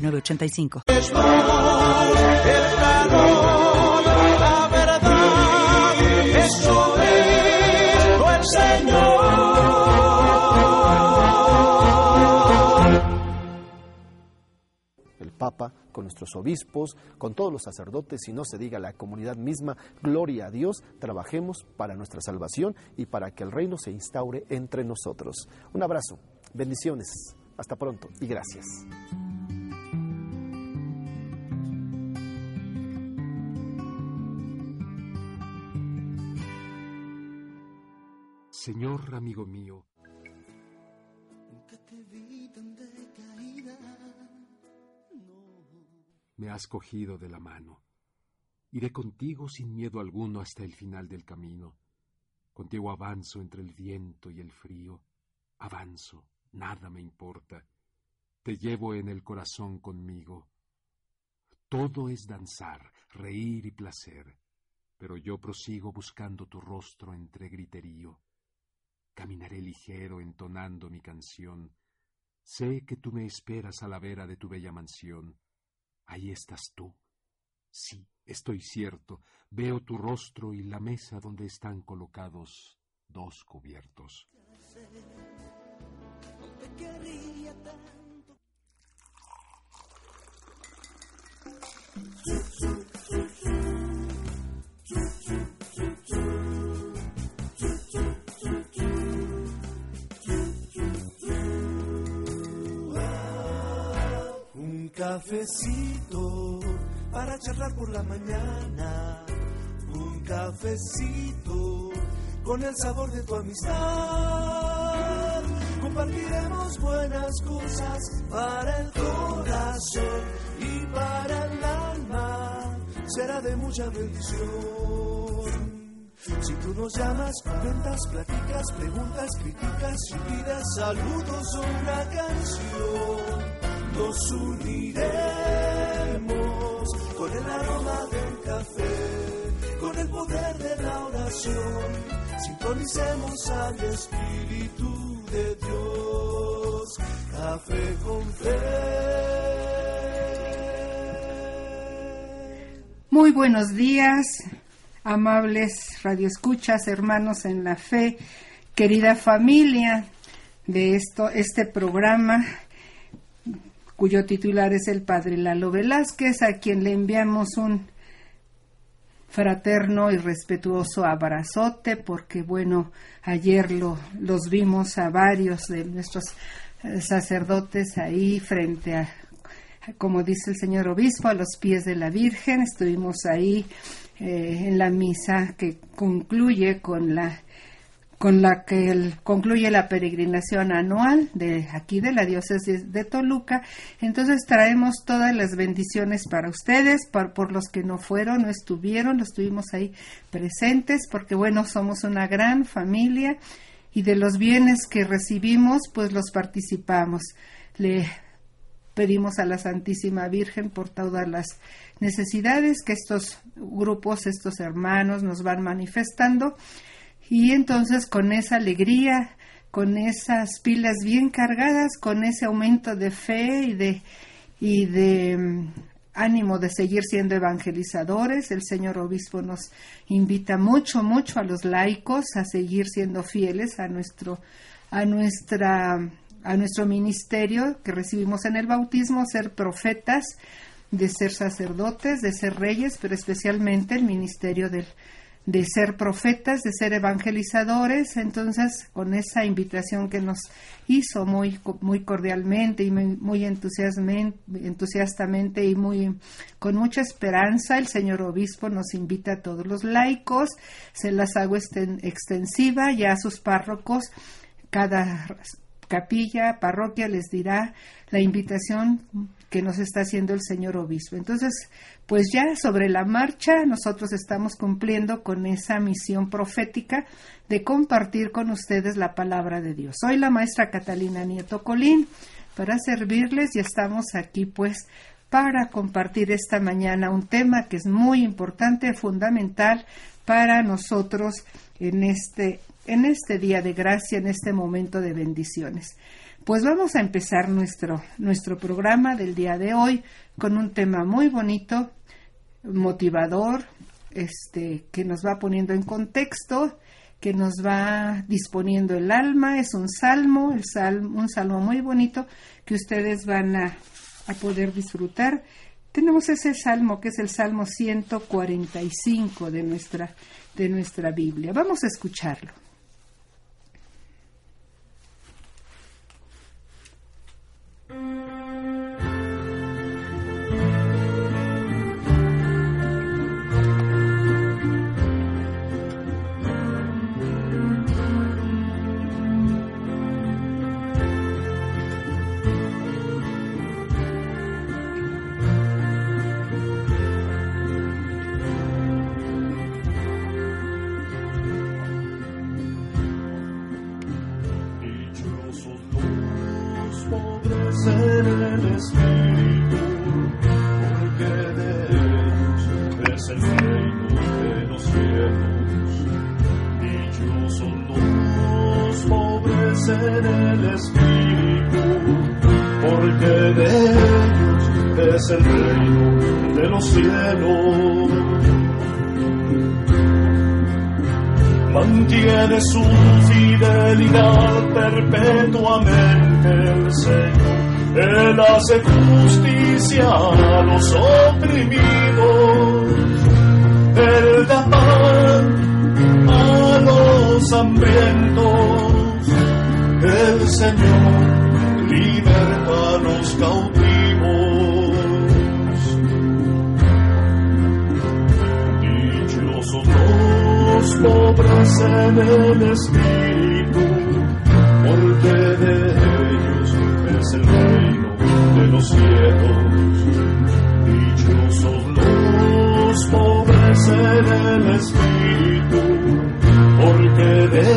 985. la verdad, eso el Señor. El Papa, con nuestros obispos, con todos los sacerdotes y no se diga la comunidad misma, gloria a Dios, trabajemos para nuestra salvación y para que el reino se instaure entre nosotros. Un abrazo, bendiciones, hasta pronto y gracias. Señor amigo mío, me has cogido de la mano. Iré contigo sin miedo alguno hasta el final del camino. Contigo avanzo entre el viento y el frío. Avanzo, nada me importa. Te llevo en el corazón conmigo. Todo es danzar, reír y placer, pero yo prosigo buscando tu rostro entre griterío. Caminaré ligero entonando mi canción. Sé que tú me esperas a la vera de tu bella mansión. Ahí estás tú. Sí, estoy cierto. Veo tu rostro y la mesa donde están colocados dos cubiertos. Cafecito para charlar por la mañana. Un cafecito con el sabor de tu amistad. Compartiremos buenas cosas para el corazón y para el alma. Será de mucha bendición. Si tú nos llamas, comentas, platicas, preguntas, críticas y pides saludos o una canción nos uniremos con el aroma del café, con el poder de la oración. Sintonicemos al Espíritu de Dios. Café con fe. Muy buenos días, amables radioescuchas, hermanos en la fe, querida familia de esto, este programa cuyo titular es el padre Lalo Velázquez, a quien le enviamos un fraterno y respetuoso abrazote, porque bueno, ayer lo, los vimos a varios de nuestros eh, sacerdotes ahí frente a, como dice el señor obispo, a los pies de la Virgen. Estuvimos ahí eh, en la misa que concluye con la con la que concluye la peregrinación anual de aquí de la diócesis de Toluca. Entonces traemos todas las bendiciones para ustedes, por, los que no fueron, no estuvieron, los estuvimos ahí presentes, porque bueno, somos una gran familia y de los bienes que recibimos, pues los participamos. Le pedimos a la Santísima Virgen por todas las necesidades que estos grupos, estos hermanos nos van manifestando y entonces con esa alegría, con esas pilas bien cargadas, con ese aumento de fe y de, y de mm, ánimo de seguir siendo evangelizadores, el señor obispo nos invita mucho, mucho a los laicos a seguir siendo fieles a nuestro, a nuestra, a nuestro ministerio que recibimos en el bautismo, ser profetas, de ser sacerdotes, de ser reyes, pero especialmente el ministerio del de ser profetas, de ser evangelizadores. Entonces, con esa invitación que nos hizo muy, muy cordialmente y muy, entusiastamente y muy con mucha esperanza, el señor obispo nos invita a todos los laicos, se las hago extensiva ya a sus párrocos, cada capilla, parroquia les dirá la invitación que nos está haciendo el señor obispo. Entonces, pues ya sobre la marcha nosotros estamos cumpliendo con esa misión profética de compartir con ustedes la palabra de Dios. Soy la maestra Catalina Nieto Colín para servirles y estamos aquí pues para compartir esta mañana un tema que es muy importante, fundamental para nosotros en este en este día de gracia, en este momento de bendiciones. Pues vamos a empezar nuestro, nuestro programa del día de hoy con un tema muy bonito, motivador, este, que nos va poniendo en contexto, que nos va disponiendo el alma. Es un salmo, el un salmo muy bonito que ustedes van a, a poder disfrutar. Tenemos ese salmo que es el salmo 145 de nuestra, de nuestra Biblia. Vamos a escucharlo. Su fidelidad perpetuamente el Señor. Él hace justicia a los oprimidos. Él da pan a los hambrientos. El Señor liberta a los cautivos. pobres en el espíritu, porque de ellos es el reino de los cielos. Dichosos los pobres en el espíritu, porque de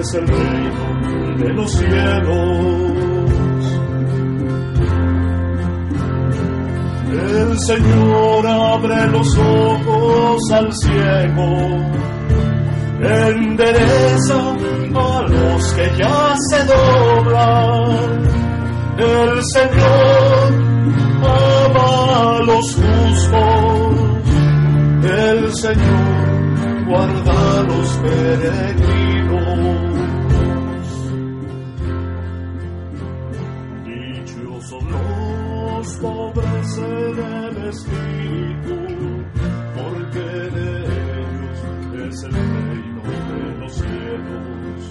es el reino de los cielos. El Señor abre los ojos al ciego, endereza a los que ya se doblan. El Señor ama a los justos, el Señor guarda a los peregrinos. Espíritu, porque de ellos es el reino de los cielos.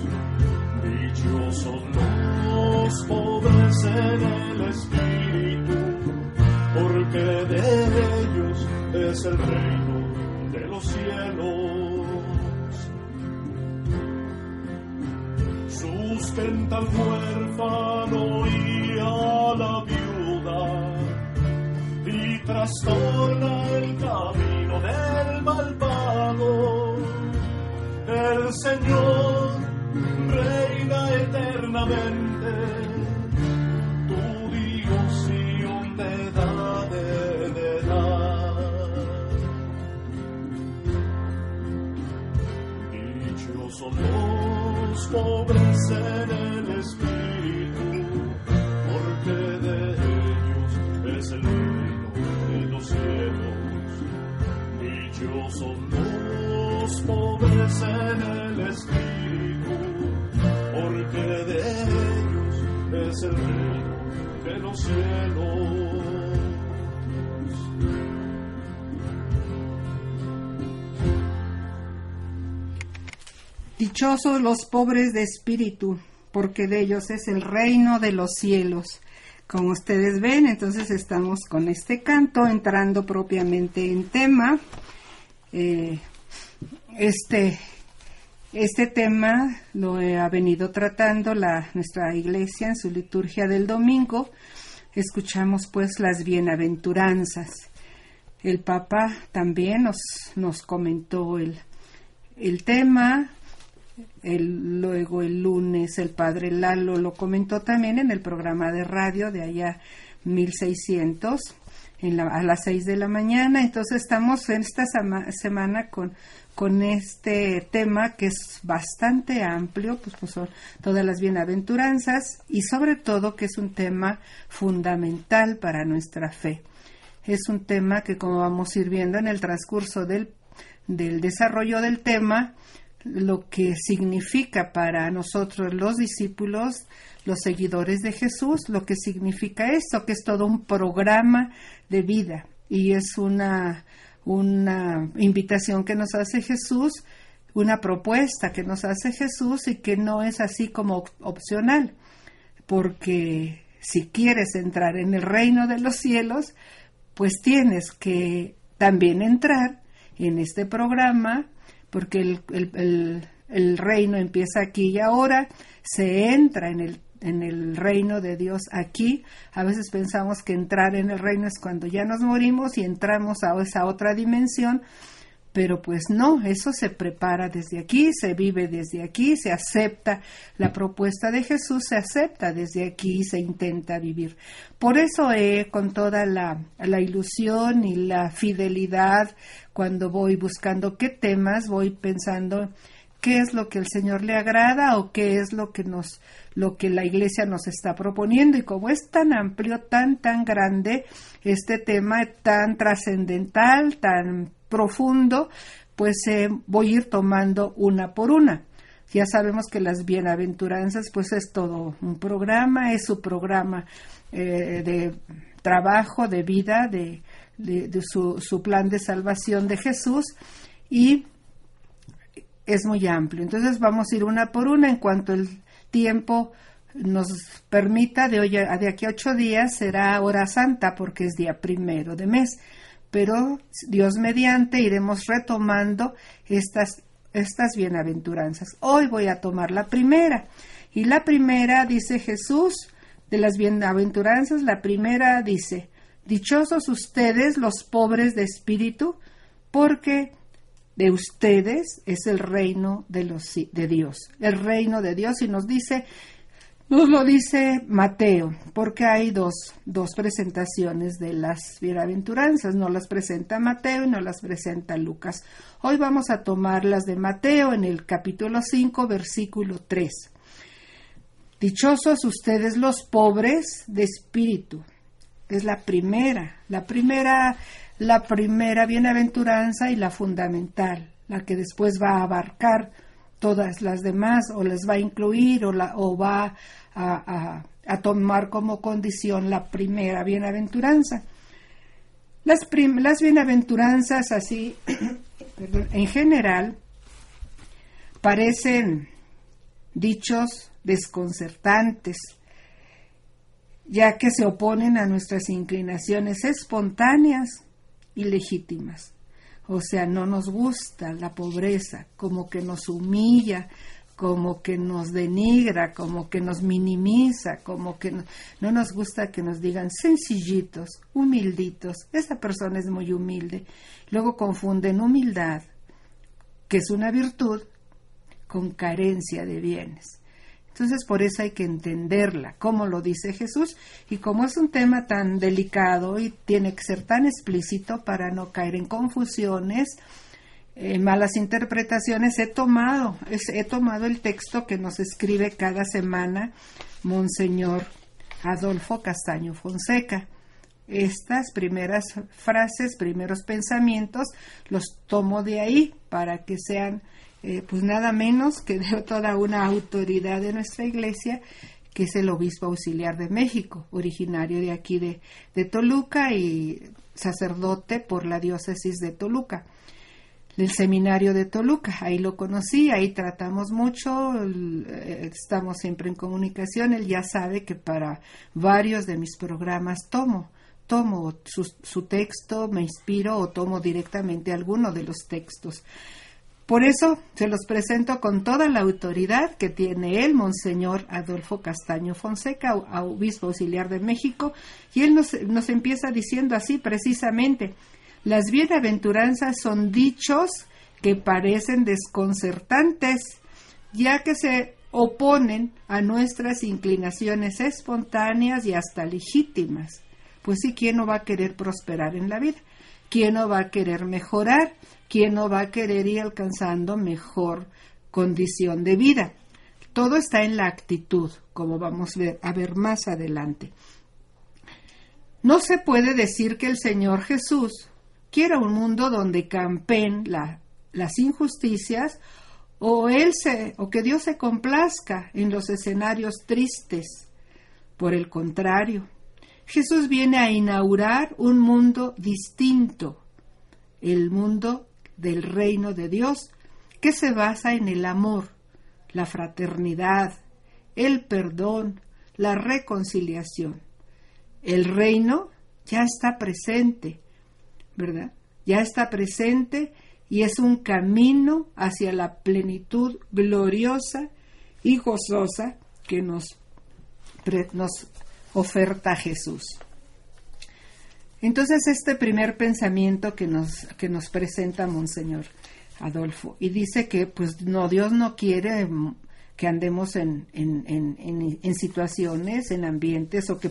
Dichosos los pobres en el espíritu, porque de ellos es el reino de los cielos. Sustenta al huérfano y a la y trastorna el camino del malvado. El Señor reina eternamente, tu Dios y humedad de verdad. Dichosos los pobres es el reino de los cielos. Dichosos los pobres de espíritu, porque de ellos es el reino de los cielos. Como ustedes ven, entonces estamos con este canto entrando propiamente en tema. Eh, este, este tema lo ha venido tratando la, nuestra iglesia en su liturgia del domingo. escuchamos pues las bienaventuranzas. El Papa también nos, nos comentó el, el tema, luego el lunes el Padre Lalo lo comentó también en el programa de radio de allá 1600 en la, a las 6 de la mañana. Entonces estamos en esta semana con, con este tema que es bastante amplio, pues, pues son todas las bienaventuranzas y sobre todo que es un tema fundamental para nuestra fe. Es un tema que como vamos a ir viendo en el transcurso del, del desarrollo del tema, lo que significa para nosotros los discípulos, los seguidores de Jesús, lo que significa esto, que es todo un programa de vida. Y es una, una invitación que nos hace Jesús, una propuesta que nos hace Jesús y que no es así como opcional, porque si quieres entrar en el reino de los cielos, pues tienes que también entrar en este programa porque el, el, reino empieza aquí y ahora, se entra en el en el reino de Dios aquí. A veces pensamos que entrar en el reino es cuando ya nos morimos y entramos a esa otra dimensión, pero pues no, eso se prepara desde aquí, se vive desde aquí, se acepta la propuesta de Jesús, se acepta desde aquí, se intenta vivir. Por eso he con toda la, la ilusión y la fidelidad cuando voy buscando qué temas, voy pensando qué es lo que el Señor le agrada o qué es lo que nos lo que la iglesia nos está proponiendo y como es tan amplio, tan tan grande este tema tan trascendental, tan profundo, pues eh, voy a ir tomando una por una. Ya sabemos que las bienaventuranzas, pues es todo un programa, es su programa eh, de trabajo, de vida, de, de, su, su, plan de salvación de Jesús y es muy amplio. Entonces vamos a ir una por una en cuanto el tiempo nos permita, de, hoy a, de aquí a ocho días será hora santa porque es día primero de mes pero Dios mediante iremos retomando estas, estas bienaventuranzas. Hoy voy a tomar la primera. Y la primera, dice Jesús, de las bienaventuranzas, la primera dice, Dichosos ustedes los pobres de espíritu, porque de ustedes es el reino de, Dios, el reino de Dios. Y nos dice nos lo dice Mateo, porque hay dos, dos presentaciones de las bienaventuranzas. No las presenta Mateo y no las presenta Lucas. Hoy vamos a tomar las de Mateo en el capítulo 5, versículo 3. Dichosos ustedes los pobres de espíritu. Es la primera, la primera, la primera bienaventuranza y la fundamental, la que después va a abarcar todas las demás o les va a incluir o, la, o va a, tomar como condición la primera bienaventuranza. Las, las bienaventuranzas así, en general, parecen dichos desconcertantes, ya que se oponen a nuestras inclinaciones espontáneas y legítimas. O sea, no nos gusta la pobreza, como que nos humilla, como que nos denigra, como que nos minimiza, como que no, nos gusta que nos digan sencillitos, humilditos. Esa persona es muy humilde. Luego confunden humildad, que es una virtud, con carencia de bienes. Entonces, por eso hay que entenderla, como lo dice Jesús, y como es un tema tan delicado y tiene que ser tan explícito para no caer en confusiones, en malas interpretaciones, he tomado, he tomado el texto que nos escribe cada semana Monseñor Adolfo Castaño Fonseca. Estas primeras frases, primeros pensamientos, los tomo de ahí para que sean eh, pues nada menos que de toda una autoridad de nuestra iglesia, que es el obispo auxiliar de México, originario de aquí de, de Toluca y sacerdote por la diócesis de Toluca del seminario de Toluca. Ahí lo conocí, ahí tratamos mucho, eh, estamos siempre en comunicación. Él ya sabe que para varios de mis programas tomo, tomo su, su texto, me inspiro o tomo directamente alguno de los textos. Por eso se los presento con toda la autoridad que tiene él, Monseñor Adolfo Castaño Fonseca, obispo auxiliar de México, y él nos, nos empieza diciendo así precisamente, las bienaventuranzas son dichos que parecen desconcertantes, ya que se oponen a nuestras inclinaciones espontáneas y hasta legítimas. Pues sí, ¿quién no va a querer prosperar en la vida? ¿Quién no va a querer mejorar? ¿Quién no va a querer ir alcanzando mejor condición de vida? Todo está en la actitud, como vamos a ver más adelante. No se puede decir que el Señor Jesús quiera un mundo donde campen las injusticias o él se o que Dios se complazca en los escenarios tristes. Por el contrario, Jesús viene a inaugurar un mundo distinto, el mundo del reino de Dios, que se basa en el amor, la fraternidad, el perdón, la reconciliación. El reino ya está presente, ¿verdad? Ya está presente y es un camino hacia la plenitud gloriosa y gozosa que nos, nos oferta Jesús. Entonces, este primer pensamiento que nos, que nos presenta Monseñor Adolfo, y dice que, pues, no, Dios no quiere que andemos en, en, en, en, situaciones, en ambientes, o que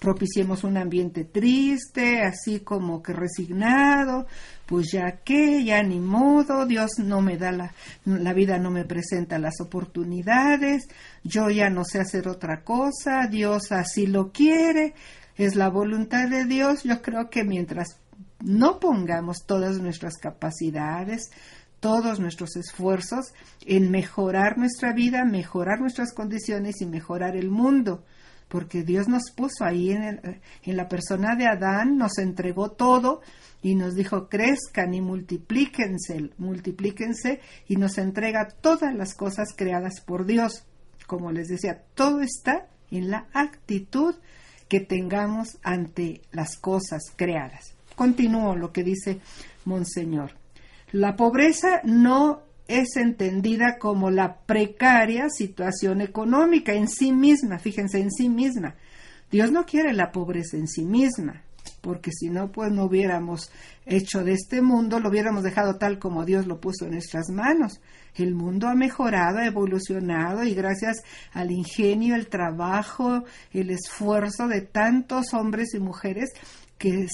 propiciemos un ambiente triste, así como que resignado, pues ya que, ya ni modo, Dios no me da la, la vida no me presenta las oportunidades, yo ya no sé hacer otra cosa, Dios así lo quiere, es la voluntad de Dios, yo creo que mientras no pongamos todas nuestras capacidades, todos nuestros esfuerzos en mejorar nuestra vida, mejorar nuestras condiciones y mejorar el mundo, porque Dios nos puso ahí en, en la persona de Adán, nos entregó todo y nos dijo crezcan y multiplíquense, multiplíquense y nos entrega todas las cosas creadas por Dios. Como les decía, todo está en la actitud que tengamos ante las cosas creadas. Continúo lo que dice Monseñor. La pobreza no es entendida como la precaria situación económica en sí misma, fíjense, en sí misma. Dios no quiere la pobreza en sí misma, porque si no, pues no hubiéramos hecho de este mundo, lo hubiéramos dejado tal como Dios lo puso en nuestras manos. El mundo ha mejorado, ha evolucionado y gracias al ingenio, el trabajo, el esfuerzo de tantos hombres y mujeres que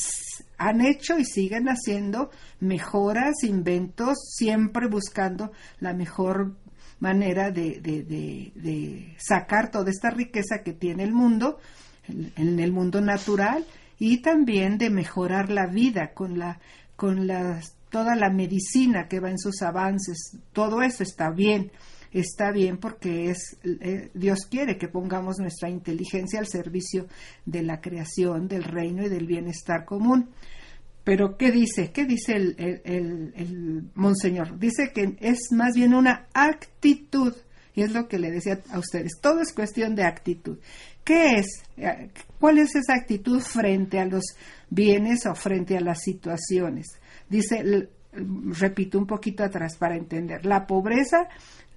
han hecho y siguen haciendo mejoras, inventos, siempre buscando la mejor manera de, de, sacar toda esta riqueza que tiene el mundo, en el mundo natural, y también de mejorar la vida con la con las, toda la medicina que va en sus avances. Todo eso está bien está bien porque es eh, Dios quiere que pongamos nuestra inteligencia al servicio de la creación, del reino y del bienestar común. Pero ¿qué dice? ¿Qué dice el, el, el, monseñor? Dice que es más bien una actitud, y es lo que le decía a ustedes, todo es cuestión de actitud. ¿Qué es? ¿Cuál es esa actitud frente a los bienes o frente a las situaciones? Dice, repito un poquito atrás para entender, la pobreza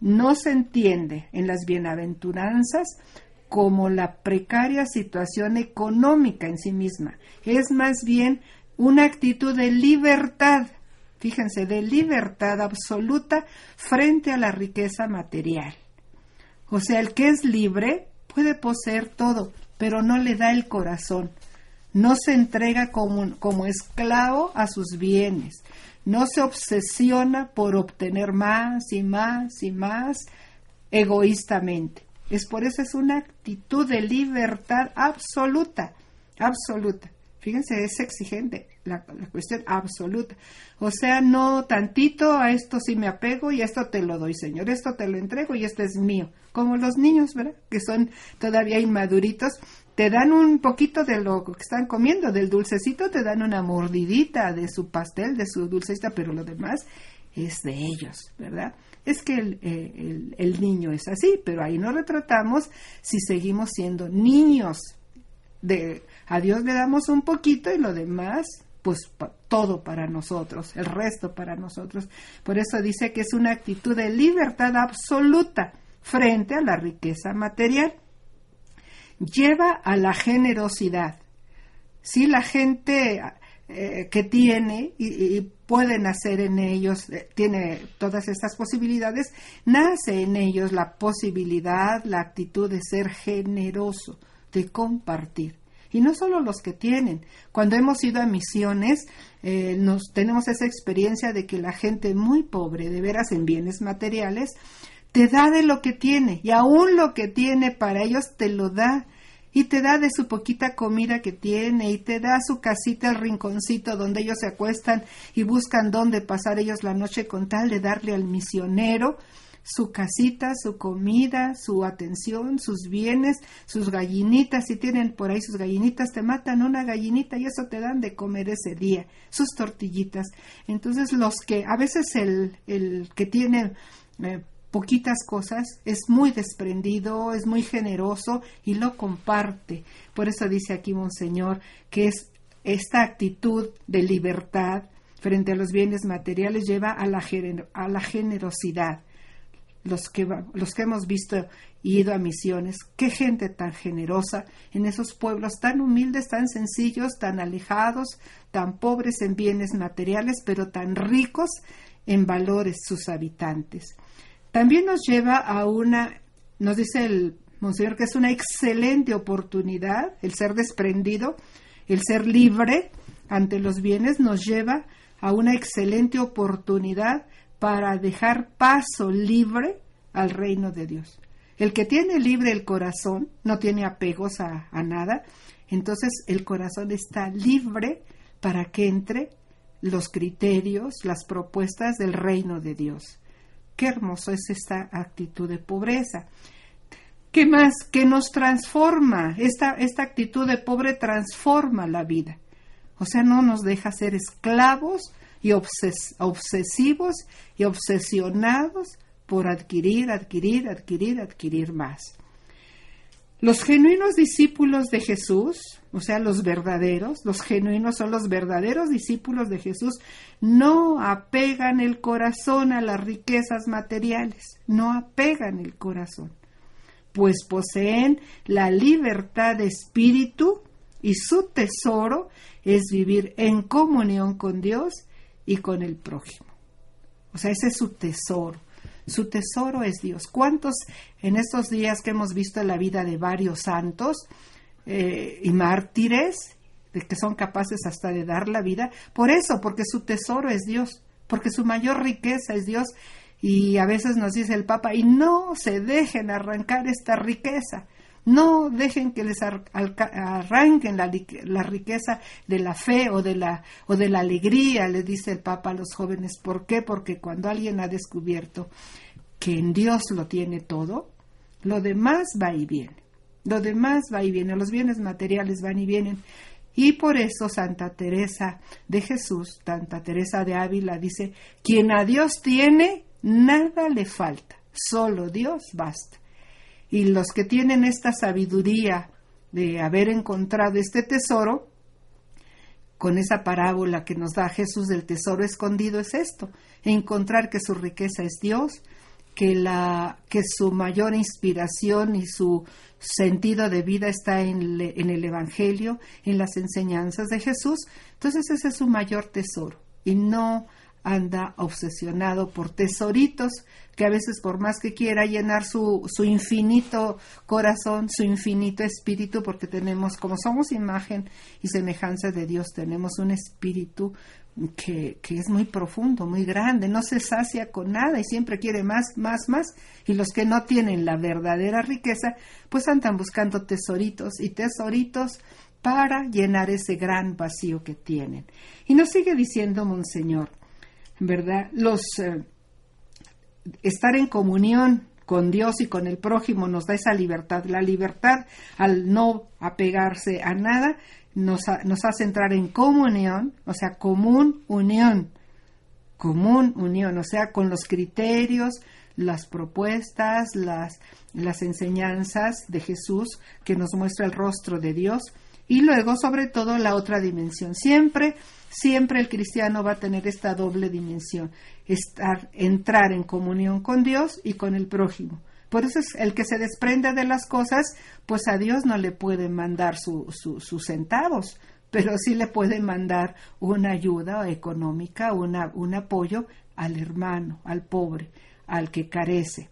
no se entiende en las bienaventuranzas como la precaria situación económica en sí misma, es más bien una actitud de libertad, fíjense, de libertad absoluta frente a la riqueza material. O sea, el que es libre puede poseer todo, pero no le da el corazón, no se entrega como, como esclavo a sus bienes, no se obsesiona por obtener más y más y más egoístamente. Es por eso es una actitud de libertad absoluta, absoluta. Fíjense, es exigente la, cuestión absoluta. O sea, no tantito a esto sí me apego y esto te lo doy, Señor, esto te lo entrego y esto es mío. Como los niños, ¿verdad? Que son todavía inmaduritos te dan un poquito de lo que están comiendo, del dulcecito, te dan una mordidita de su pastel, de su dulcecita, pero lo demás es de ellos, ¿verdad? Es que el, eh, niño es así, pero ahí no retratamos si seguimos siendo niños. De, a Dios le damos un poquito y lo demás, pues todo para nosotros, el resto para nosotros. Por eso dice que es una actitud de libertad absoluta frente a la riqueza material. Lleva a la generosidad. Si la gente eh, que tiene y, pueden hacer en ellos, eh, tiene todas estas posibilidades, nace en ellos la posibilidad, la actitud de ser generoso, de compartir. Y no solo los que tienen. Cuando hemos ido a misiones, eh, nos tenemos esa experiencia de que la gente muy pobre, de veras en bienes materiales, te da de lo que tiene. Y aún lo que tiene para ellos te lo da. Y te da de su poquita comida que tiene. Y te da su casita, el rinconcito donde ellos se acuestan y buscan dónde pasar ellos la noche con tal de darle al misionero su casita, su comida, su atención, sus bienes, sus gallinitas, si tienen por ahí sus gallinitas, te matan una gallinita y eso te dan de comer ese día, sus tortillitas. Entonces los que, a veces el, el que tiene eh, poquitas cosas, es muy desprendido, es muy generoso y lo comparte. Por eso dice aquí Monseñor que es esta actitud de libertad frente a los bienes materiales lleva a la, a la generosidad. Los que, los que hemos visto y ido a misiones, qué gente tan generosa en esos pueblos tan humildes, tan sencillos, tan alejados, tan pobres en bienes materiales, pero tan ricos en valores sus habitantes. También nos lleva a una, nos dice el Monseñor que es una excelente oportunidad, el ser desprendido, el ser libre ante los bienes, nos lleva a una excelente oportunidad para dejar paso libre al reino de Dios. El que tiene libre el corazón, no tiene apegos a, nada, entonces el corazón está libre para que entre los criterios, las propuestas del reino de Dios. Qué hermoso es esta actitud de pobreza. ¿Qué más? Que nos transforma. Esta, esta actitud de pobre transforma la vida. O sea, no nos deja ser esclavos y obsesivos y obsesionados por adquirir, adquirir, adquirir, adquirir más. Los genuinos discípulos de Jesús, o sea, los verdaderos, los genuinos son los verdaderos discípulos de Jesús, no apegan el corazón a las riquezas materiales, no apegan el corazón, pues poseen la libertad de espíritu y su tesoro es vivir en comunión con Dios y con el prójimo. O sea, ese es su tesoro. Su tesoro es Dios. ¿Cuántos en estos días que hemos visto la vida de varios santos eh, y mártires, de que son capaces hasta de dar la vida? Por eso, porque su tesoro es Dios, porque su mayor riqueza es Dios. Y a veces nos dice el Papa, y no se dejen arrancar esta riqueza. No dejen que les arranquen la, riqueza de la fe o de la, o de la alegría, le dice el Papa a los jóvenes. ¿Por qué? Porque cuando alguien ha descubierto que en Dios lo tiene todo, lo demás va y viene. Lo demás va y viene. Los bienes materiales van y vienen. Y por eso Santa Teresa de Jesús, Santa Teresa de Ávila dice, quien a Dios tiene, nada le falta, solo Dios basta. Y los que tienen esta sabiduría de haber encontrado este tesoro, con esa parábola que nos da Jesús del tesoro escondido es esto, encontrar que su riqueza es Dios, que, la, que su mayor inspiración y su sentido de vida está en, en el Evangelio, en las enseñanzas de Jesús, entonces ese es su mayor tesoro. Y no anda obsesionado por tesoritos que a veces por más que quiera llenar su, su infinito corazón, su infinito espíritu, porque tenemos, como somos imagen y semejanza de Dios, tenemos un espíritu que, que, es muy profundo, muy grande, no se sacia con nada y siempre quiere más, más, más. Y los que no tienen la verdadera riqueza, pues andan buscando tesoritos y tesoritos para llenar ese gran vacío que tienen. Y nos sigue diciendo Monseñor, ¿verdad? Los eh, estar en comunión con Dios y con el prójimo nos da esa libertad. La libertad al no apegarse a nada nos, nos hace entrar en comunión, o sea, común unión, común unión, o sea, con los criterios, las propuestas, las, las enseñanzas de Jesús que nos muestra el rostro de Dios Y luego, sobre todo, la otra dimensión. Siempre, siempre el cristiano va a tener esta doble dimensión, estar, entrar en comunión con Dios y con el prójimo. Por eso es el que se desprende de las cosas, pues a Dios no le puede mandar sus centavos, pero sí le puede mandar una ayuda económica, una, un apoyo al hermano, al pobre, al que carece.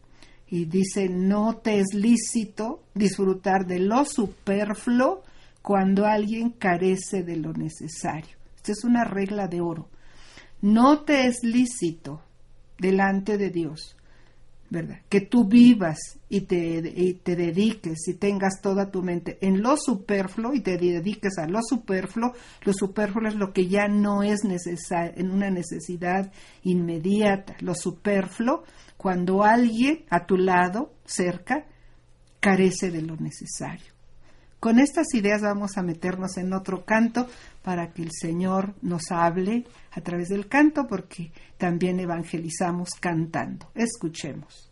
Y dice, no te es lícito disfrutar de lo superfluo cuando alguien carece de lo necesario. Esta es una regla de oro. No te es lícito delante de Dios ¿verdad? Que tú vivas y te, te dediques y tengas toda tu mente en lo superfluo y te dediques a lo superfluo. Lo superfluo es lo que ya no es necesario, en una necesidad inmediata. Lo superfluo, cuando alguien a tu lado, cerca, carece de lo necesario. Con estas ideas vamos a meternos en otro canto para que el Señor nos hable a través del canto, porque también evangelizamos cantando. Escuchemos.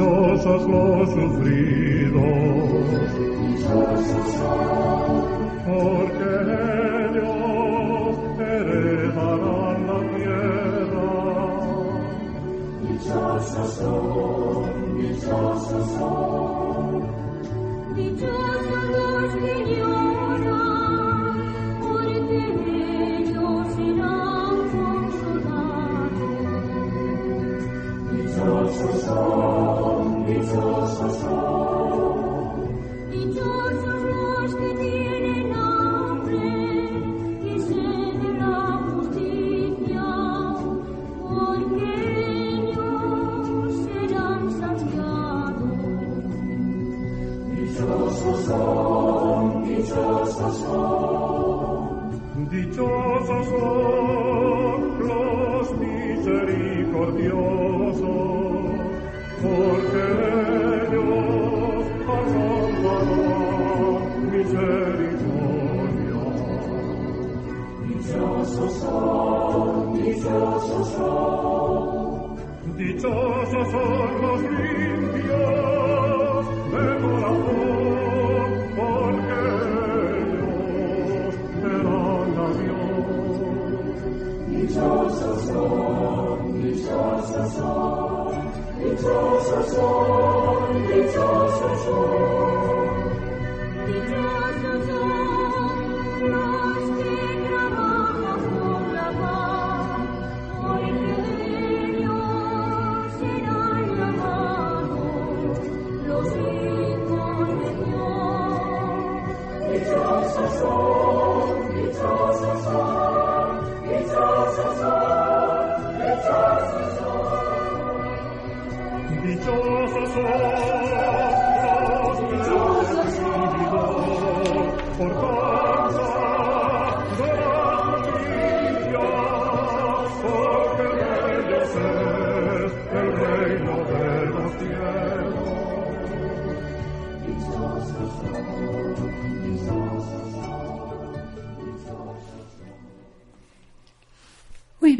dichosos los sufridos, dichosos porque ellos heredarán la tierra. Dichosos son, dichosos son.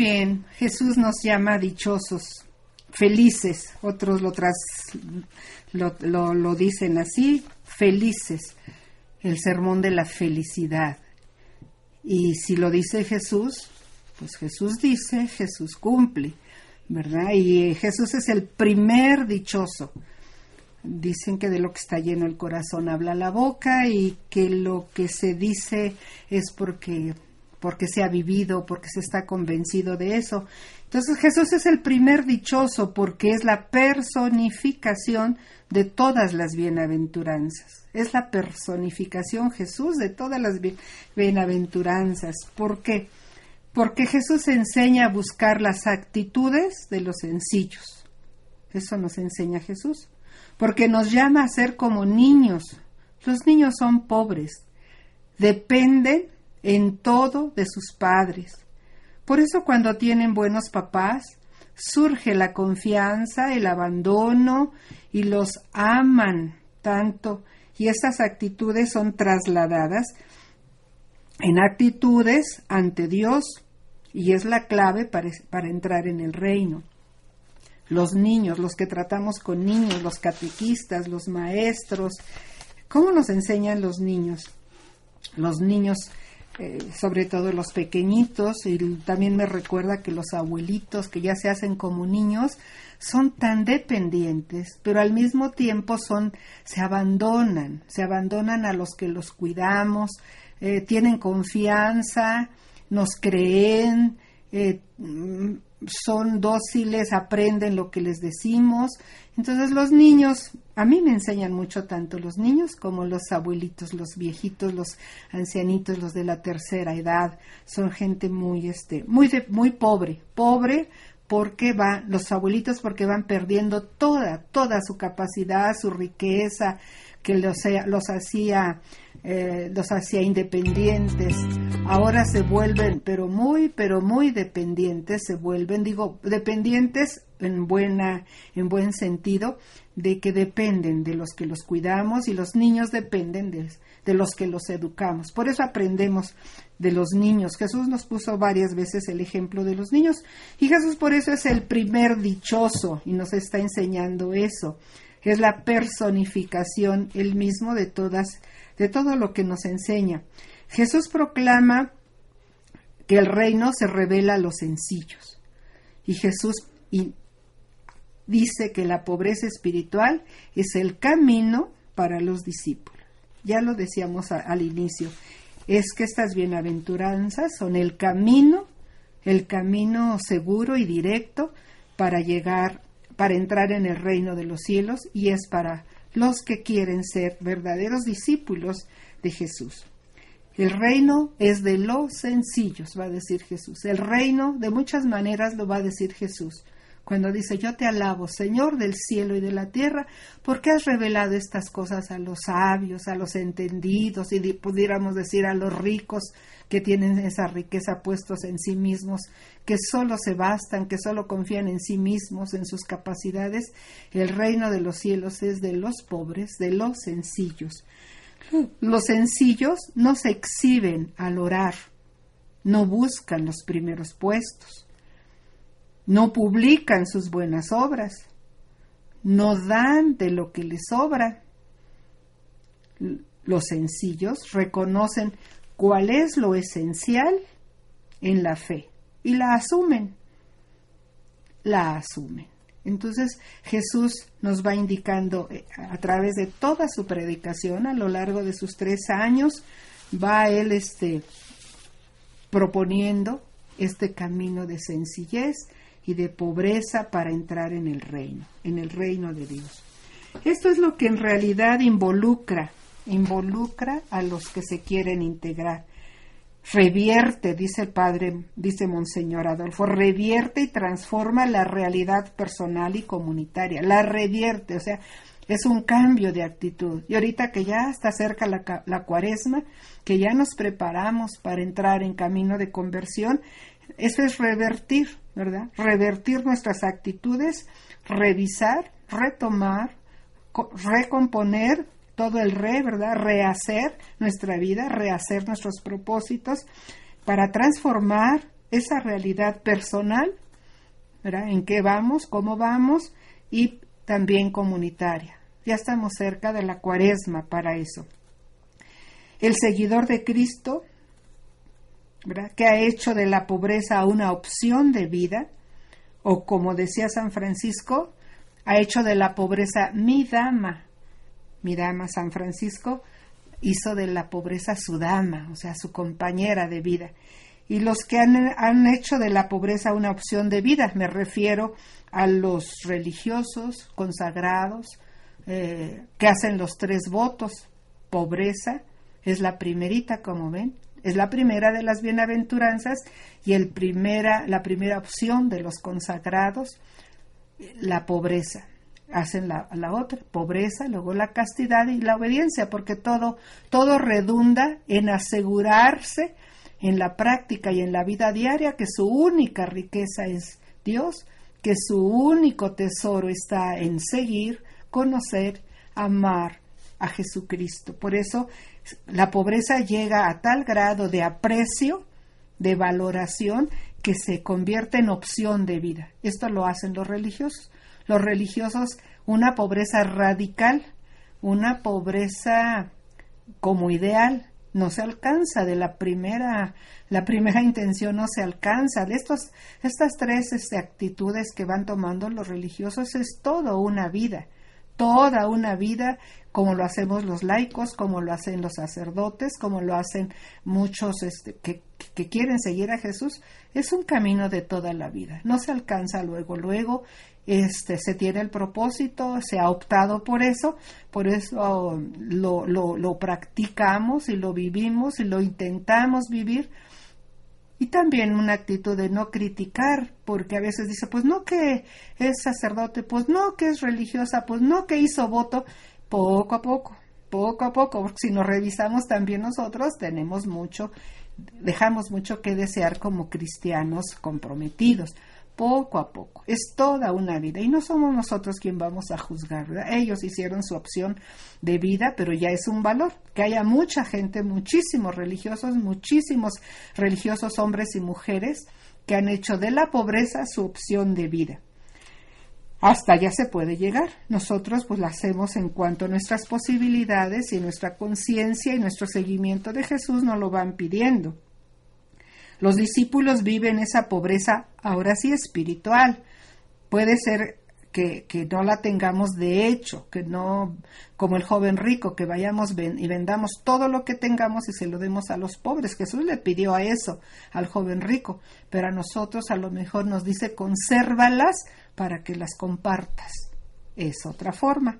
Bien, Jesús nos llama dichosos, felices, otros lo, tras, lo, lo dicen así, felices, el sermón de la felicidad. Y si lo dice Jesús, pues Jesús dice, Jesús cumple, ¿verdad? Y Jesús es el primer dichoso. Dicen que de lo que está lleno el corazón habla la boca y que lo que se dice es porque porque se ha vivido, porque se está convencido de eso. Entonces Jesús es el primer dichoso porque es la personificación de todas las bienaventuranzas. Es la personificación Jesús de todas las bienaventuranzas. ¿Por qué? Porque Jesús enseña a buscar las actitudes de los sencillos. Eso nos enseña Jesús. Porque nos llama a ser como niños. Los niños son pobres. Dependen en todo de sus padres. Por eso cuando tienen buenos papás, surge la confianza, el abandono y los aman tanto. Y estas actitudes son trasladadas en actitudes ante Dios y es la clave para, para, entrar en el reino. Los niños, los que tratamos con niños, los catequistas, los maestros, ¿cómo nos enseñan los niños? Los niños eh, sobre todo los pequeñitos, y también me recuerda que los abuelitos que ya se hacen como niños son tan dependientes, pero al mismo tiempo son, se abandonan, se abandonan a los que los cuidamos, eh, tienen confianza, nos creen, eh, son dóciles, aprenden lo que les decimos. Entonces los niños, a mí me enseñan mucho tanto los niños como los abuelitos, los viejitos, los ancianitos, los de la tercera edad, son gente muy este muy muy pobre, pobre porque va los abuelitos porque van perdiendo toda toda su capacidad, su riqueza que los, los hacía eh, los hacía independientes, ahora se vuelven, pero muy, pero muy dependientes, se vuelven, digo, dependientes en buena, en buen sentido, de que dependen de los que los cuidamos y los niños dependen de, de los que los educamos. Por eso aprendemos de los niños. Jesús nos puso varias veces el ejemplo de los niños y Jesús por eso es el primer dichoso y nos está enseñando eso. Es la personificación él mismo de todas de todo lo que nos enseña. Jesús proclama que el reino se revela a los sencillos. Y Jesús dice que la pobreza espiritual es el camino para los discípulos. Ya lo decíamos al inicio. Es que estas bienaventuranzas son el camino, el camino seguro y directo para llegar, para entrar en el reino de los cielos y es para los que quieren ser verdaderos discípulos de Jesús. El reino es de los sencillos, va a decir Jesús. El reino de muchas maneras lo va a decir Jesús. Cuando dice, yo te alabo, Señor del cielo y de la tierra, porque has revelado estas cosas a los sabios, a los entendidos y pudiéramos decir a los ricos que tienen esa riqueza puestos en sí mismos, que solo se bastan, que solo confían en sí mismos, en sus capacidades. El reino de los cielos es de los pobres, de los sencillos. Los sencillos no se exhiben al orar, no buscan los primeros puestos, no publican sus buenas obras, no dan de lo que les sobra. Los sencillos reconocen cuál es lo esencial en la fe y la asumen, la asumen. Entonces Jesús nos va indicando eh, a través de toda su predicación a lo largo de sus tres años, va él este, proponiendo este camino de sencillez y de pobreza para entrar en el reino, en el reino de Dios. Esto es lo que en realidad involucra involucra a los que se quieren integrar. Revierte, dice el padre, dice Monseñor Adolfo, revierte y transforma la realidad personal y comunitaria. La revierte, o sea, es un cambio de actitud. Y ahorita que ya está cerca la, la cuaresma, que ya nos preparamos para entrar en camino de conversión, eso es revertir, ¿verdad? Revertir nuestras actitudes, revisar, retomar, recomponer todo el re, ¿verdad? Rehacer nuestra vida, rehacer nuestros propósitos para transformar esa realidad personal, ¿verdad? En qué vamos, cómo vamos y también comunitaria. Ya estamos cerca de la cuaresma para eso. El seguidor de Cristo, ¿verdad? Que ha hecho de la pobreza una opción de vida, o como decía San Francisco, ha hecho de la pobreza mi dama, mi dama San Francisco hizo de la pobreza su dama, o sea, su compañera de vida. y los que han, han hecho de la pobreza una opción de vida. Me refiero a los religiosos, consagrados, eh, que hacen los tres votos. Pobreza es la primerita, como ven, es la primera de las bienaventuranzas y el primera, la primera opción de los consagrados, la pobreza. Hacen la, la otra, pobreza, luego la castidad y la obediencia, porque todo, todo redunda en asegurarse en la práctica y en la vida diaria que su única riqueza es Dios, que su único tesoro está en seguir, conocer, amar a Jesucristo. Por eso la pobreza llega a tal grado de aprecio, de valoración, que se convierte en opción de vida. Esto lo hacen los religiosos. Los religiosos, una pobreza radical, una pobreza como ideal, no se alcanza, de la primera, la primera intención no se alcanza. De estos, estas tres este, actitudes que van tomando los religiosos es toda una vida, toda una vida como lo hacemos los laicos, como lo hacen los sacerdotes, como lo hacen muchos este, que, quieren seguir a Jesús, es un camino de toda la vida. No se alcanza luego, luego este, se tiene el propósito, se ha optado por eso, por eso lo, lo practicamos y lo vivimos y lo intentamos vivir. Y también una actitud de no criticar, porque a veces dice, pues no que es sacerdote, pues no que es religiosa, pues no que hizo voto, poco a poco, poco a poco, porque si nos revisamos también nosotros tenemos mucho, dejamos mucho que desear como cristianos comprometidos poco a poco. Es toda una vida y no somos nosotros quien vamos a juzgar. Ellos hicieron su opción de vida, pero ya es un valor. Que haya mucha gente, muchísimos religiosos, muchísimos religiosos hombres y mujeres que han hecho de la pobreza su opción de vida. Hasta allá se puede llegar. Nosotros pues lo hacemos en cuanto a nuestras posibilidades y nuestra conciencia y nuestro seguimiento de Jesús nos lo van pidiendo. Los discípulos viven esa pobreza ahora sí espiritual. Puede ser que, no la tengamos de hecho, que no, como el joven rico, que vayamos y vendamos todo lo que tengamos y se lo demos a los pobres. Jesús le pidió a eso, al joven rico, pero a nosotros a lo mejor nos dice consérvalas para que las compartas. Es otra forma.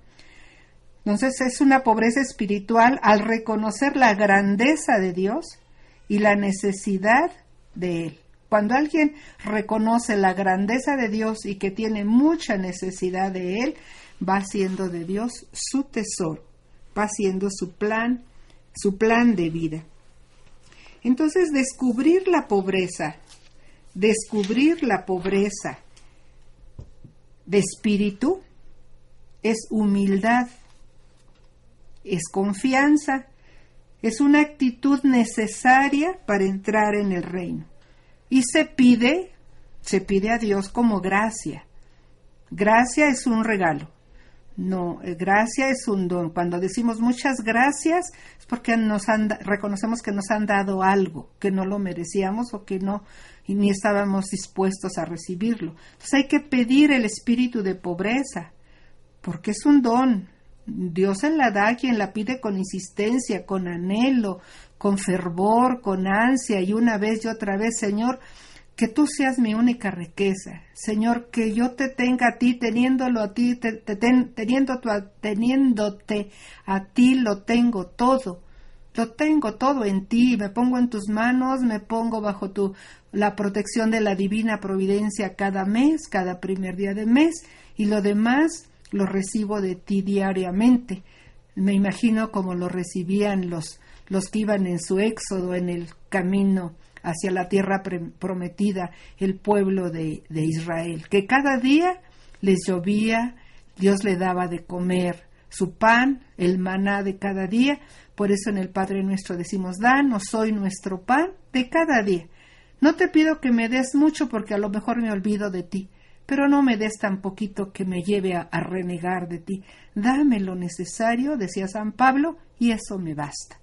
Entonces es una pobreza espiritual al reconocer la grandeza de Dios y la necesidad de Él. Cuando alguien reconoce la grandeza de Dios y que tiene mucha necesidad de Él, va haciendo de Dios su tesoro, va haciendo su plan, su plan de vida. Entonces, descubrir la pobreza, descubrir la pobreza de espíritu es humildad, es confianza, es una actitud necesaria para entrar en el reino. Y se pide, se pide a Dios como gracia. Gracia es un regalo. No, eh, gracia es un don. Cuando decimos muchas gracias es porque nos han, reconocemos que nos han dado algo, que no lo merecíamos o que no ni estábamos dispuestos a recibirlo. Entonces hay que pedir el espíritu de pobreza, porque es un don, Dios se la da quien la pide con insistencia, con anhelo, con fervor, con ansia y una vez y otra vez, Señor, que tú seas mi única riqueza. Señor, que yo te tenga a ti, teniéndolo a ti, teniendo teniéndote a ti, lo tengo todo. Lo tengo todo en ti, me pongo en tus manos, me pongo bajo tu la protección de la divina providencia cada mes, cada primer día de mes, y lo demás lo recibo de ti diariamente. Me imagino como lo recibían los, los que iban en su éxodo en el camino hacia la tierra prometida, el pueblo de, de Israel, que cada día les llovía, Dios le daba de comer su pan, el maná de cada día, por eso en el Padre nuestro decimos, danos hoy nuestro pan de cada día. No te pido que me des mucho porque a lo mejor me olvido de ti, pero no me des tan poquito que me lleve a, renegar de ti. Dame lo necesario, decía San Pablo, y eso me basta.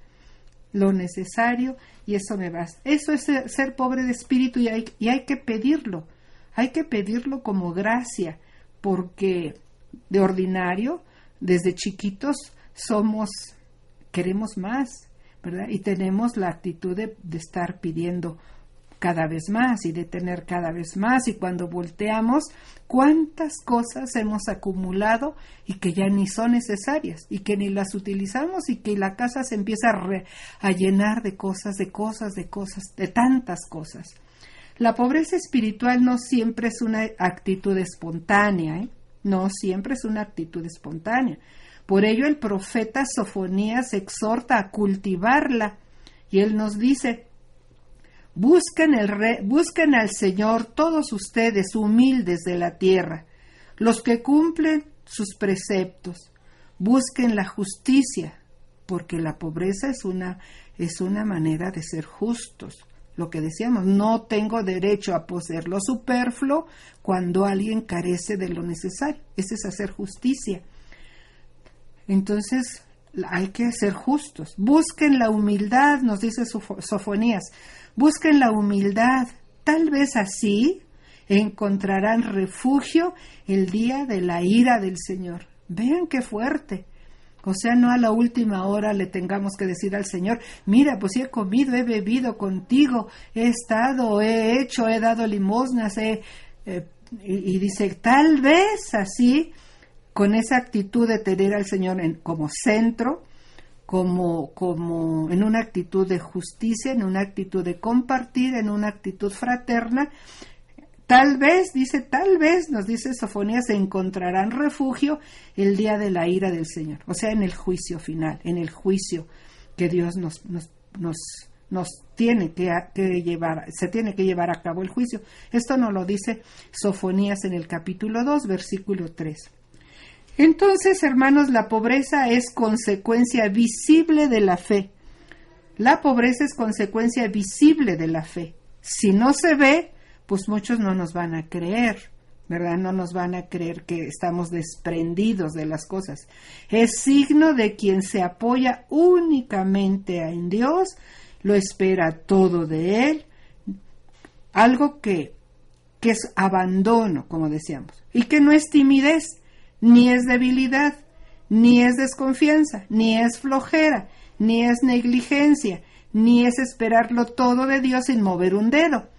Lo necesario y eso me basta. Eso es ser, pobre de espíritu y hay, y hay que pedirlo. Hay que pedirlo como gracia, porque de ordinario, desde chiquitos, somos, queremos más, ¿verdad? Y tenemos la actitud de, de estar pidiendo cada vez más y de tener cada vez más y cuando volteamos cuántas cosas hemos acumulado y que ya ni son necesarias y que ni las utilizamos y que la casa se empieza a, a llenar de cosas, de cosas, de cosas, de tantas cosas. La pobreza espiritual no siempre es una actitud espontánea, ¿eh? no siempre es una actitud espontánea. Por ello el profeta Sofonías exhorta a cultivarla y él nos dice, Busquen, busquen al Señor todos ustedes humildes de la tierra, los que cumplen sus preceptos. Busquen la justicia, porque la pobreza es una, es una manera de ser justos. Lo que decíamos, no tengo derecho a poseer lo superfluo cuando alguien carece de lo necesario. Ese es hacer justicia. Entonces, hay que ser justos. Busquen la humildad, nos dice Sofonías. Busquen la humildad. Tal vez así encontrarán refugio el día de la ira del Señor. Vean qué fuerte. O sea, no a la última hora le tengamos que decir al Señor, mira, pues he comido, he bebido contigo, he estado, he hecho, he dado limosnas, eh, y, y, dice, tal vez así, con esa actitud de tener al Señor en, como centro, como, como en una actitud de justicia, en una actitud de compartir, en una actitud fraterna. Tal vez, dice, tal vez, nos dice Sofonía, se encontrarán refugio el día de la ira del Señor, o sea, en el juicio final, en el juicio que Dios nos, nos, nos, nos tiene que, que, llevar, se tiene que llevar a cabo el juicio. Esto nos lo dice Sofonías en el capítulo 2, versículo 3. Entonces, hermanos, la pobreza es consecuencia visible de la fe. La pobreza es consecuencia visible de la fe. Si no se ve, pues muchos no nos van a creer, ¿verdad? No nos van a creer que estamos desprendidos de las cosas. Es signo de quien se apoya únicamente en Dios, lo espera todo de Él, algo que, que es abandono, como decíamos, y que no es timidez, ni es debilidad, ni es desconfianza, ni es flojera, ni es negligencia, ni es esperarlo todo de Dios sin mover un dedo,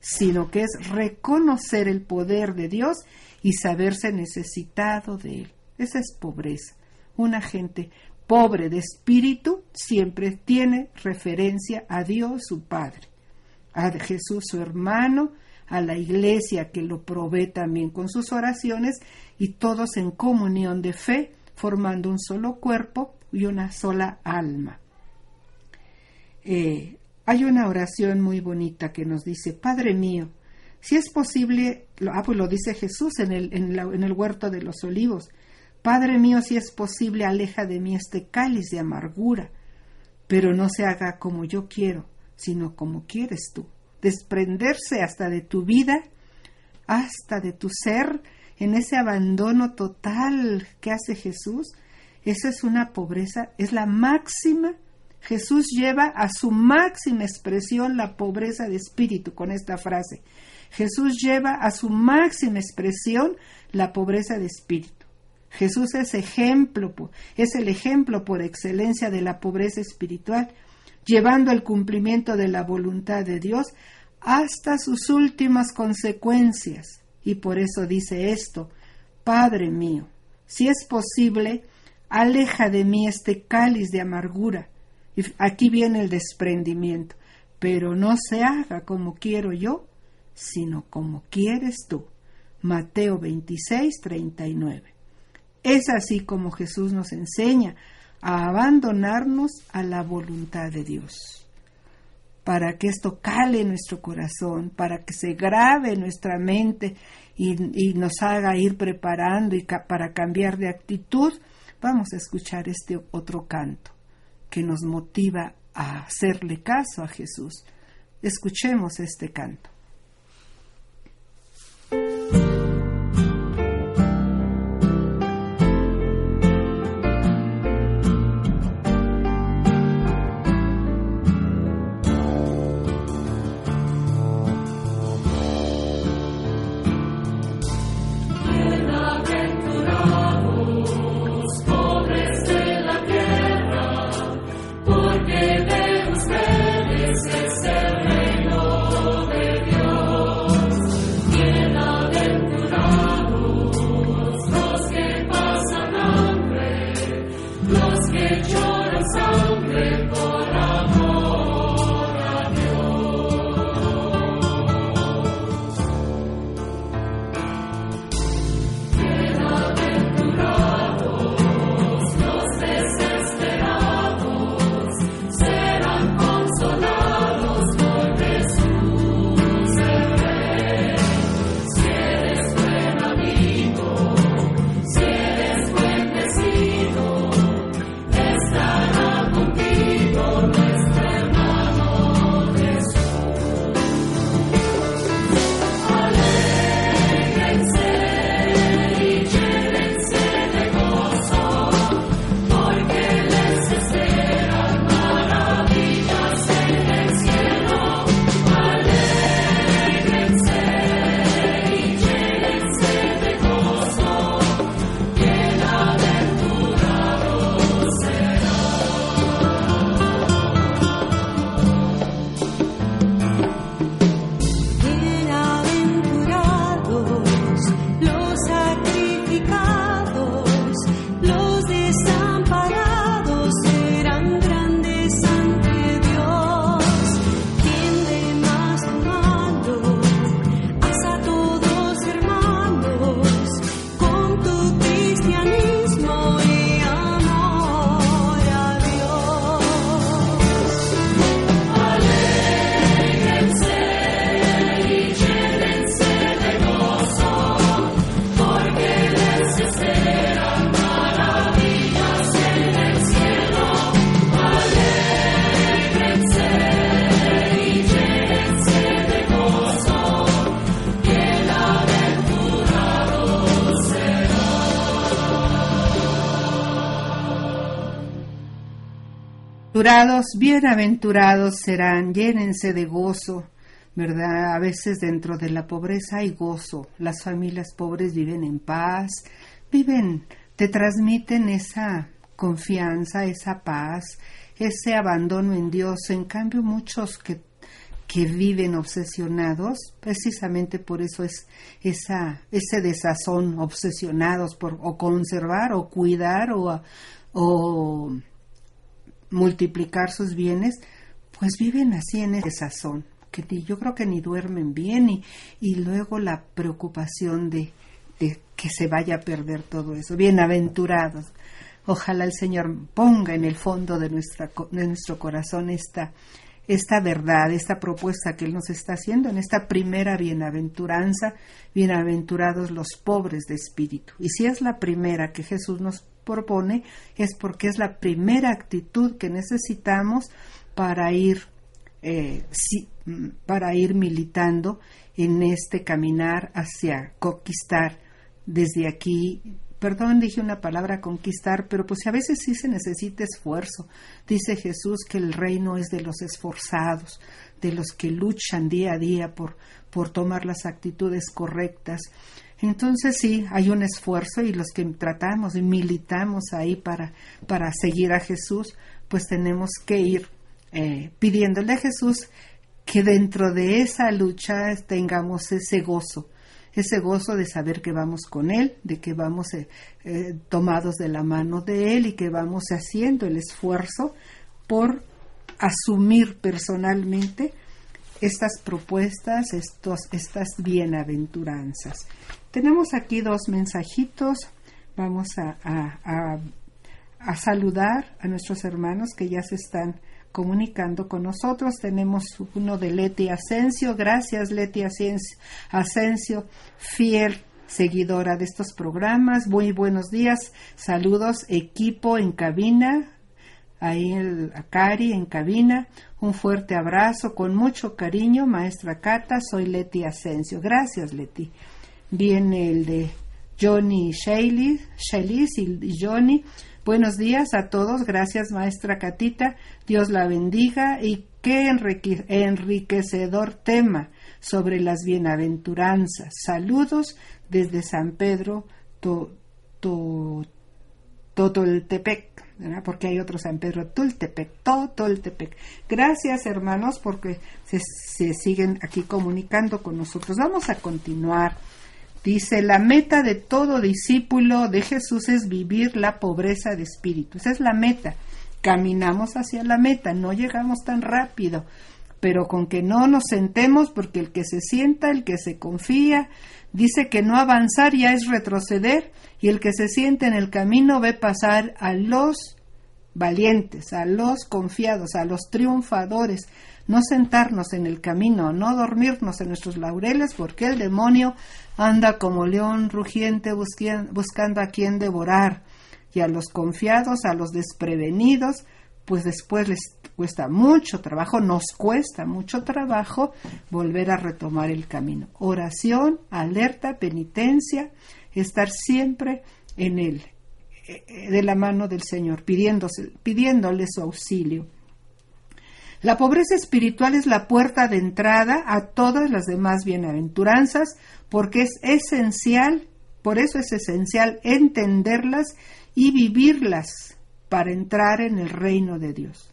sino que es reconocer el poder de Dios y saberse necesitado de Él. Esa es pobreza. Una gente pobre de espíritu siempre tiene referencia a Dios su Padre, a Jesús su hermano, a la iglesia que lo provee también con sus oraciones y todos en comunión de fe, formando un solo cuerpo y una sola alma. Eh, hay una oración muy bonita que nos dice, Padre mío, si es posible, ah, pues lo dice Jesús en el, en, en el huerto de los olivos, Padre mío, si es posible, aleja de mí este cáliz de amargura, pero no se haga como yo quiero, sino como quieres tú desprenderse hasta de tu vida, hasta de tu ser, en ese abandono total que hace Jesús, esa es una pobreza, es la máxima. Jesús lleva a su máxima expresión la pobreza de espíritu con esta frase. Jesús lleva a su máxima expresión la pobreza de espíritu. Jesús es ejemplo, es el ejemplo por excelencia de la pobreza espiritual llevando al cumplimiento de la voluntad de Dios hasta sus últimas consecuencias. Y por eso dice esto, Padre mío, si es posible, aleja de mí este cáliz de amargura. Y aquí viene el desprendimiento, pero no se haga como quiero yo, sino como quieres tú. Mateo 26, 39. Es así como Jesús nos enseña a abandonarnos a la voluntad de Dios, para que esto cale nuestro corazón, para que se grabe nuestra mente y, y nos haga ir preparando y para cambiar de actitud, vamos a escuchar este otro canto que nos motiva a hacerle caso a Jesús. Escuchemos este canto. Bienaventurados serán, llénense de gozo, ¿verdad? A veces dentro de la pobreza hay gozo. Las familias pobres viven en paz, viven, te transmiten esa confianza, esa paz, ese abandono en Dios. En cambio, muchos que, que viven obsesionados, precisamente por eso es esa, ese desazón, obsesionados por o conservar o cuidar o, o multiplicar sus bienes, pues viven así en ese sazón, que yo creo que ni duermen bien y, y luego la preocupación de, de que se vaya a perder todo eso. Bienaventurados. Ojalá el Señor ponga en el fondo de, nuestra, de nuestro corazón esta, esta verdad, esta propuesta que Él nos está haciendo en esta primera bienaventuranza, bienaventurados los pobres de espíritu. Y si es la primera que Jesús nos propone es porque es la primera actitud que necesitamos para ir eh, para ir militando en este caminar hacia conquistar desde aquí perdón, dije una palabra conquistar, pero pues a veces sí se necesita esfuerzo. Dice Jesús que el reino es de los esforzados, de los que luchan día a día por, por tomar las actitudes correctas. Entonces sí, hay un esfuerzo y los que tratamos y militamos ahí para, para seguir a Jesús, pues tenemos que ir eh, pidiéndole a Jesús que dentro de esa lucha tengamos ese gozo, ese gozo de saber que vamos con Él, de que vamos eh, eh, tomados de la mano de Él y que vamos haciendo el esfuerzo por asumir personalmente estas propuestas, estos, estas bienaventuranzas. Tenemos aquí dos mensajitos. Vamos a, a, saludar a nuestros hermanos que ya se están comunicando con nosotros. Tenemos uno de Leti Asensio. Gracias, Leti Asensio, fiel seguidora de estos programas. Muy buenos días. Saludos, equipo en cabina. Ahí el Cari en cabina. Un fuerte abrazo con mucho cariño, maestra Cata. Soy Leti Asensio. Gracias, Leti viene el de Johnny Shaley, y Johnny. Buenos días a todos, gracias maestra Catita, Dios la bendiga y qué enriquecedor tema sobre las bienaventuranzas. Saludos desde San Pedro Totoltepec, porque hay otro San Pedro Tultepec, Totoltepec. Gracias hermanos porque se siguen aquí comunicando con nosotros. Vamos a continuar Dice, la meta de todo discípulo de Jesús es vivir la pobreza de espíritu. Esa es la meta. Caminamos hacia la meta, no llegamos tan rápido, pero con que no nos sentemos, porque el que se sienta, el que se confía, dice que no avanzar ya es retroceder, y el que se siente en el camino ve pasar a los valientes, a los confiados, a los triunfadores, no sentarnos en el camino, no dormirnos en nuestros laureles, porque el demonio anda como león rugiente buscando a quien devorar, y a los confiados, a los desprevenidos, pues después les cuesta mucho trabajo, nos cuesta mucho trabajo volver a retomar el camino. Oración, alerta, penitencia, estar siempre en él, eh, de la mano del Señor, pidiéndole su auxilio. La pobreza espiritual es la puerta de entrada a todas las demás bienaventuranzas porque es esencial, por eso es esencial entenderlas y vivirlas para entrar en el reino de Dios.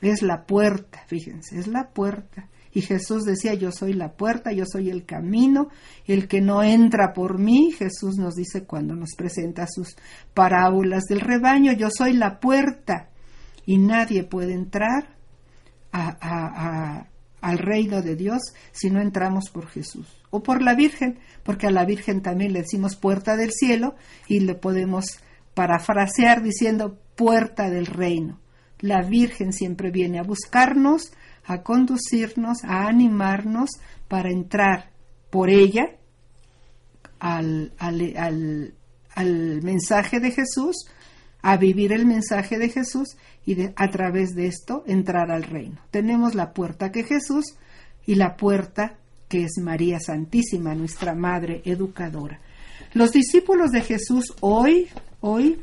Es la puerta, fíjense, es la puerta. Y Jesús decía, yo soy la puerta, yo soy el camino, el que no entra por mí, Jesús nos dice cuando nos presenta sus parábolas del rebaño, yo soy la puerta y nadie puede entrar al reino de Dios si no entramos por Jesús o por la Virgen, porque a la Virgen también le decimos puerta del cielo y le podemos parafrasear diciendo puerta del reino. La Virgen siempre viene a buscarnos, a conducirnos, a animarnos para entrar por ella al, al, al mensaje de Jesús, a vivir el mensaje de Jesús y a través de esto entrar al reino. Tenemos la puerta que Jesús y la puerta que es María Santísima, nuestra Madre Educadora. Los discípulos de Jesús hoy, hoy,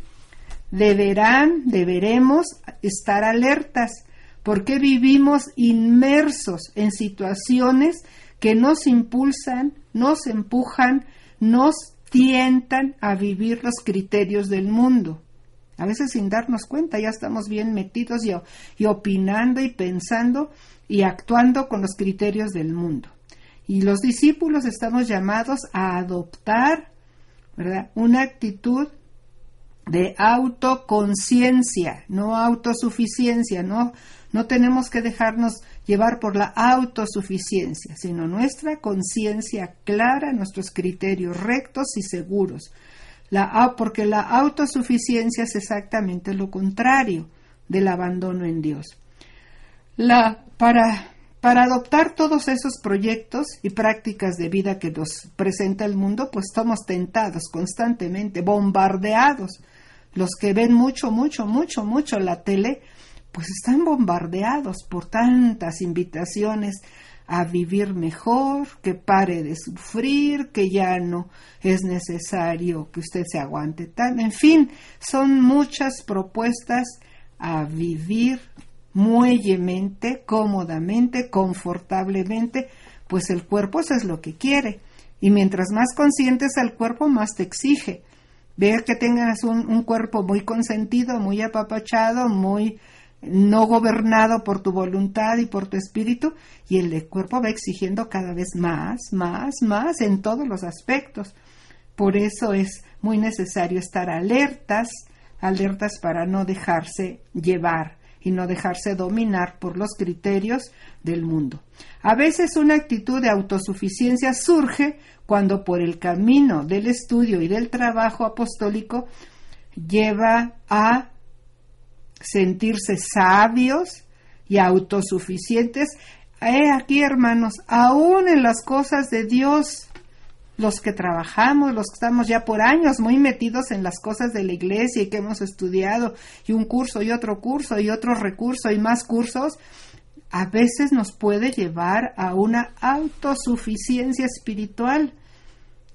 deberán, deberemos estar alertas porque vivimos inmersos en situaciones que nos impulsan, nos empujan, nos tientan a vivir los criterios del mundo. A veces sin darnos cuenta ya estamos bien metidos y, opinando y pensando y actuando con los criterios del mundo. Y los discípulos estamos llamados a adoptar ¿verdad? una actitud de autoconciencia, no autosuficiencia, no, no tenemos que dejarnos llevar por la autosuficiencia, sino nuestra conciencia clara, nuestros criterios rectos y seguros. La, porque la autosuficiencia es exactamente lo contrario del abandono en Dios. La, para, para adoptar todos esos proyectos y prácticas de vida que nos presenta el mundo, pues estamos tentados constantemente, bombardeados. Los que ven mucho, mucho, mucho, mucho la tele, pues están bombardeados por tantas invitaciones a vivir mejor, que pare de sufrir, que ya no es necesario que usted se aguante tan. En fin, son muchas propuestas a vivir muellemente, cómodamente, confortablemente, pues el cuerpo eso es lo que quiere. Y mientras más conscientes al cuerpo, más te exige. Ver que tengas un, un cuerpo muy consentido, muy apapachado, muy no gobernado por tu voluntad y por tu espíritu, y el cuerpo va exigiendo cada vez más, más, más en todos los aspectos. Por eso es muy necesario estar alertas, alertas para no dejarse llevar y no dejarse dominar por los criterios del mundo. A veces una actitud de autosuficiencia surge cuando por el camino del estudio y del trabajo apostólico lleva a sentirse sabios y autosuficientes. He aquí, hermanos, aún en las cosas de Dios, los que trabajamos, los que estamos ya por años muy metidos en las cosas de la iglesia y que hemos estudiado, y un curso y otro curso y otro recurso y más cursos, a veces nos puede llevar a una autosuficiencia espiritual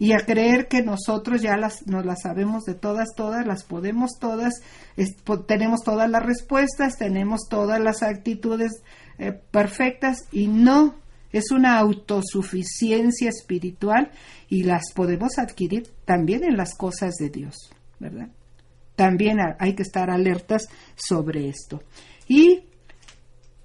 y a creer que nosotros ya las, nos las sabemos de todas, todas, las podemos todas, tenemos todas las respuestas, tenemos todas las actitudes eh, perfectas y no, es una autosuficiencia espiritual y las podemos adquirir también en las cosas de Dios, ¿verdad? También hay que estar alertas sobre esto. Y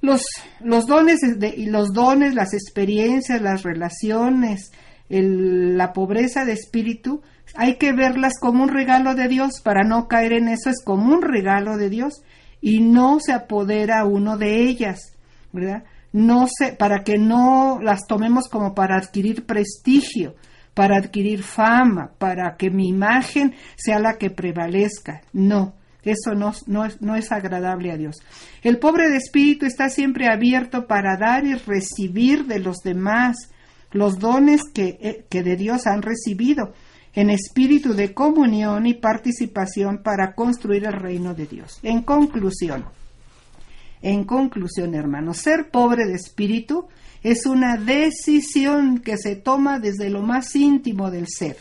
los, los dones, de, y los dones, las experiencias, las relaciones, la pobreza de espíritu, hay que verlas como un regalo de Dios, para no caer en eso es como un regalo de Dios y no se apodera uno de ellas, ¿verdad? No se, para que no las tomemos como para adquirir prestigio, para adquirir fama, para que mi imagen sea la que prevalezca. No, eso no, no, es, no es agradable a Dios. El pobre de espíritu está siempre abierto para dar y recibir de los demás los dones que, eh, que de Dios han recibido en espíritu de comunión y participación para construir el reino de Dios. En conclusión, en conclusión, hermanos, ser pobre de espíritu es una decisión que se toma desde lo más íntimo del ser.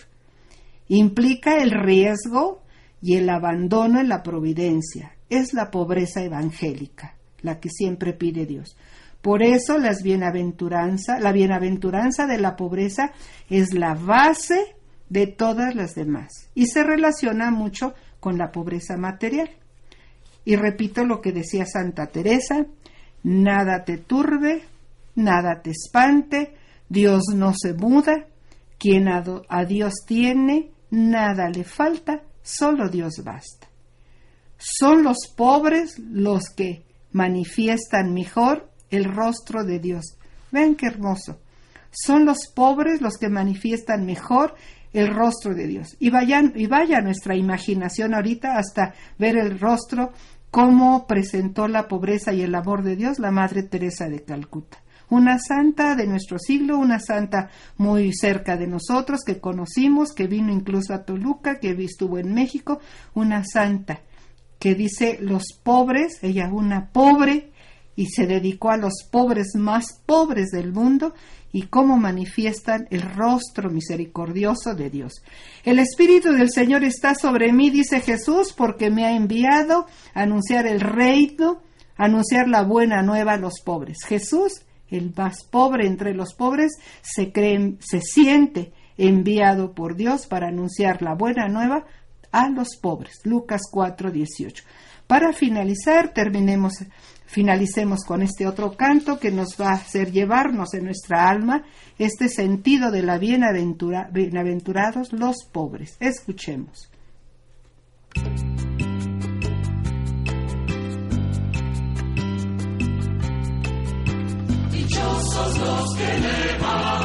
Implica el riesgo y el abandono en la providencia. Es la pobreza evangélica, la que siempre pide Dios. Por eso bienaventuranza, la bienaventuranza de la pobreza es la base de todas las demás y se relaciona mucho con la pobreza material. Y repito lo que decía Santa Teresa, nada te turbe, nada te espante, Dios no se muda, quien a, a Dios tiene, nada le falta, solo Dios basta. Son los pobres los que manifiestan mejor el rostro de Dios. Ven qué hermoso. Son los pobres los que manifiestan mejor el rostro de Dios. Y, vayan, y vaya nuestra imaginación ahorita hasta ver el rostro, cómo presentó la pobreza y el amor de Dios la Madre Teresa de Calcuta. Una santa de nuestro siglo, una santa muy cerca de nosotros, que conocimos, que vino incluso a Toluca, que estuvo en México, una santa que dice los pobres, ella una pobre, y se dedicó a los pobres más pobres del mundo y cómo manifiestan el rostro misericordioso de Dios. El Espíritu del Señor está sobre mí, dice Jesús, porque me ha enviado a anunciar el reino, anunciar la buena nueva a los pobres. Jesús, el más pobre entre los pobres, se, cree, se siente enviado por Dios para anunciar la buena nueva a los pobres. Lucas 4, 18. Para finalizar, terminemos finalicemos con este otro canto que nos va a hacer llevarnos en nuestra alma este sentido de la bienaventura, bienaventurados los pobres. Escuchemos. Dichosos los que levantan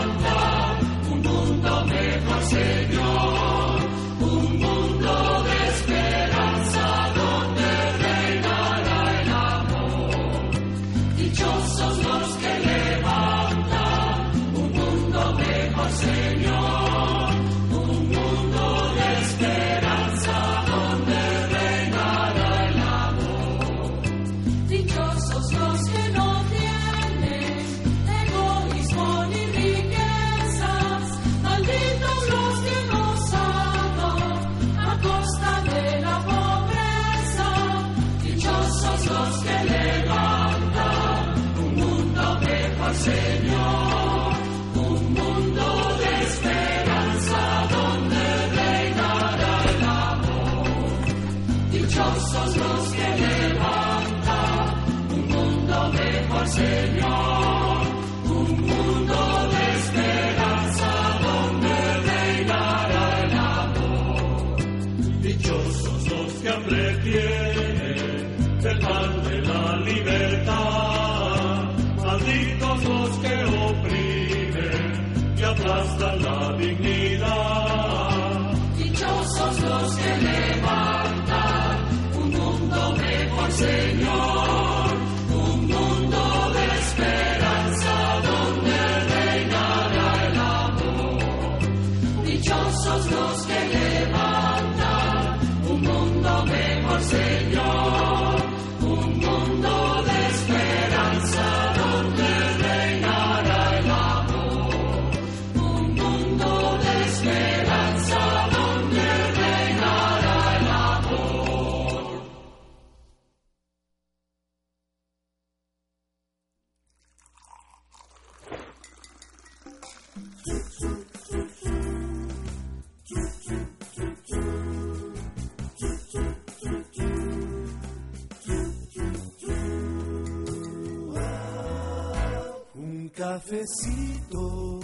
cafecito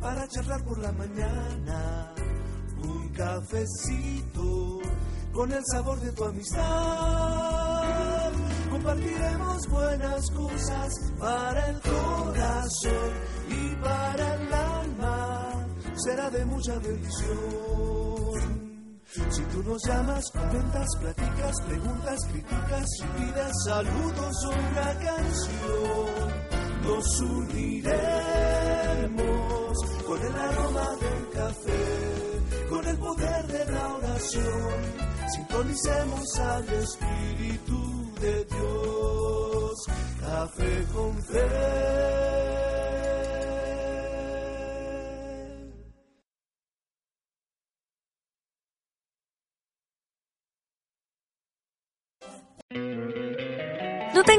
para charlar por la mañana. Un cafecito con el sabor de tu amistad. Compartiremos buenas cosas para el corazón y para el alma. Será de mucha bendición. Si tú nos llamas, comentas, platicas, preguntas, criticas y pides saludos o una canción, nos uniremos con el aroma del café, con el poder de la oración. Sintonicemos al Espíritu de Dios, café con fe.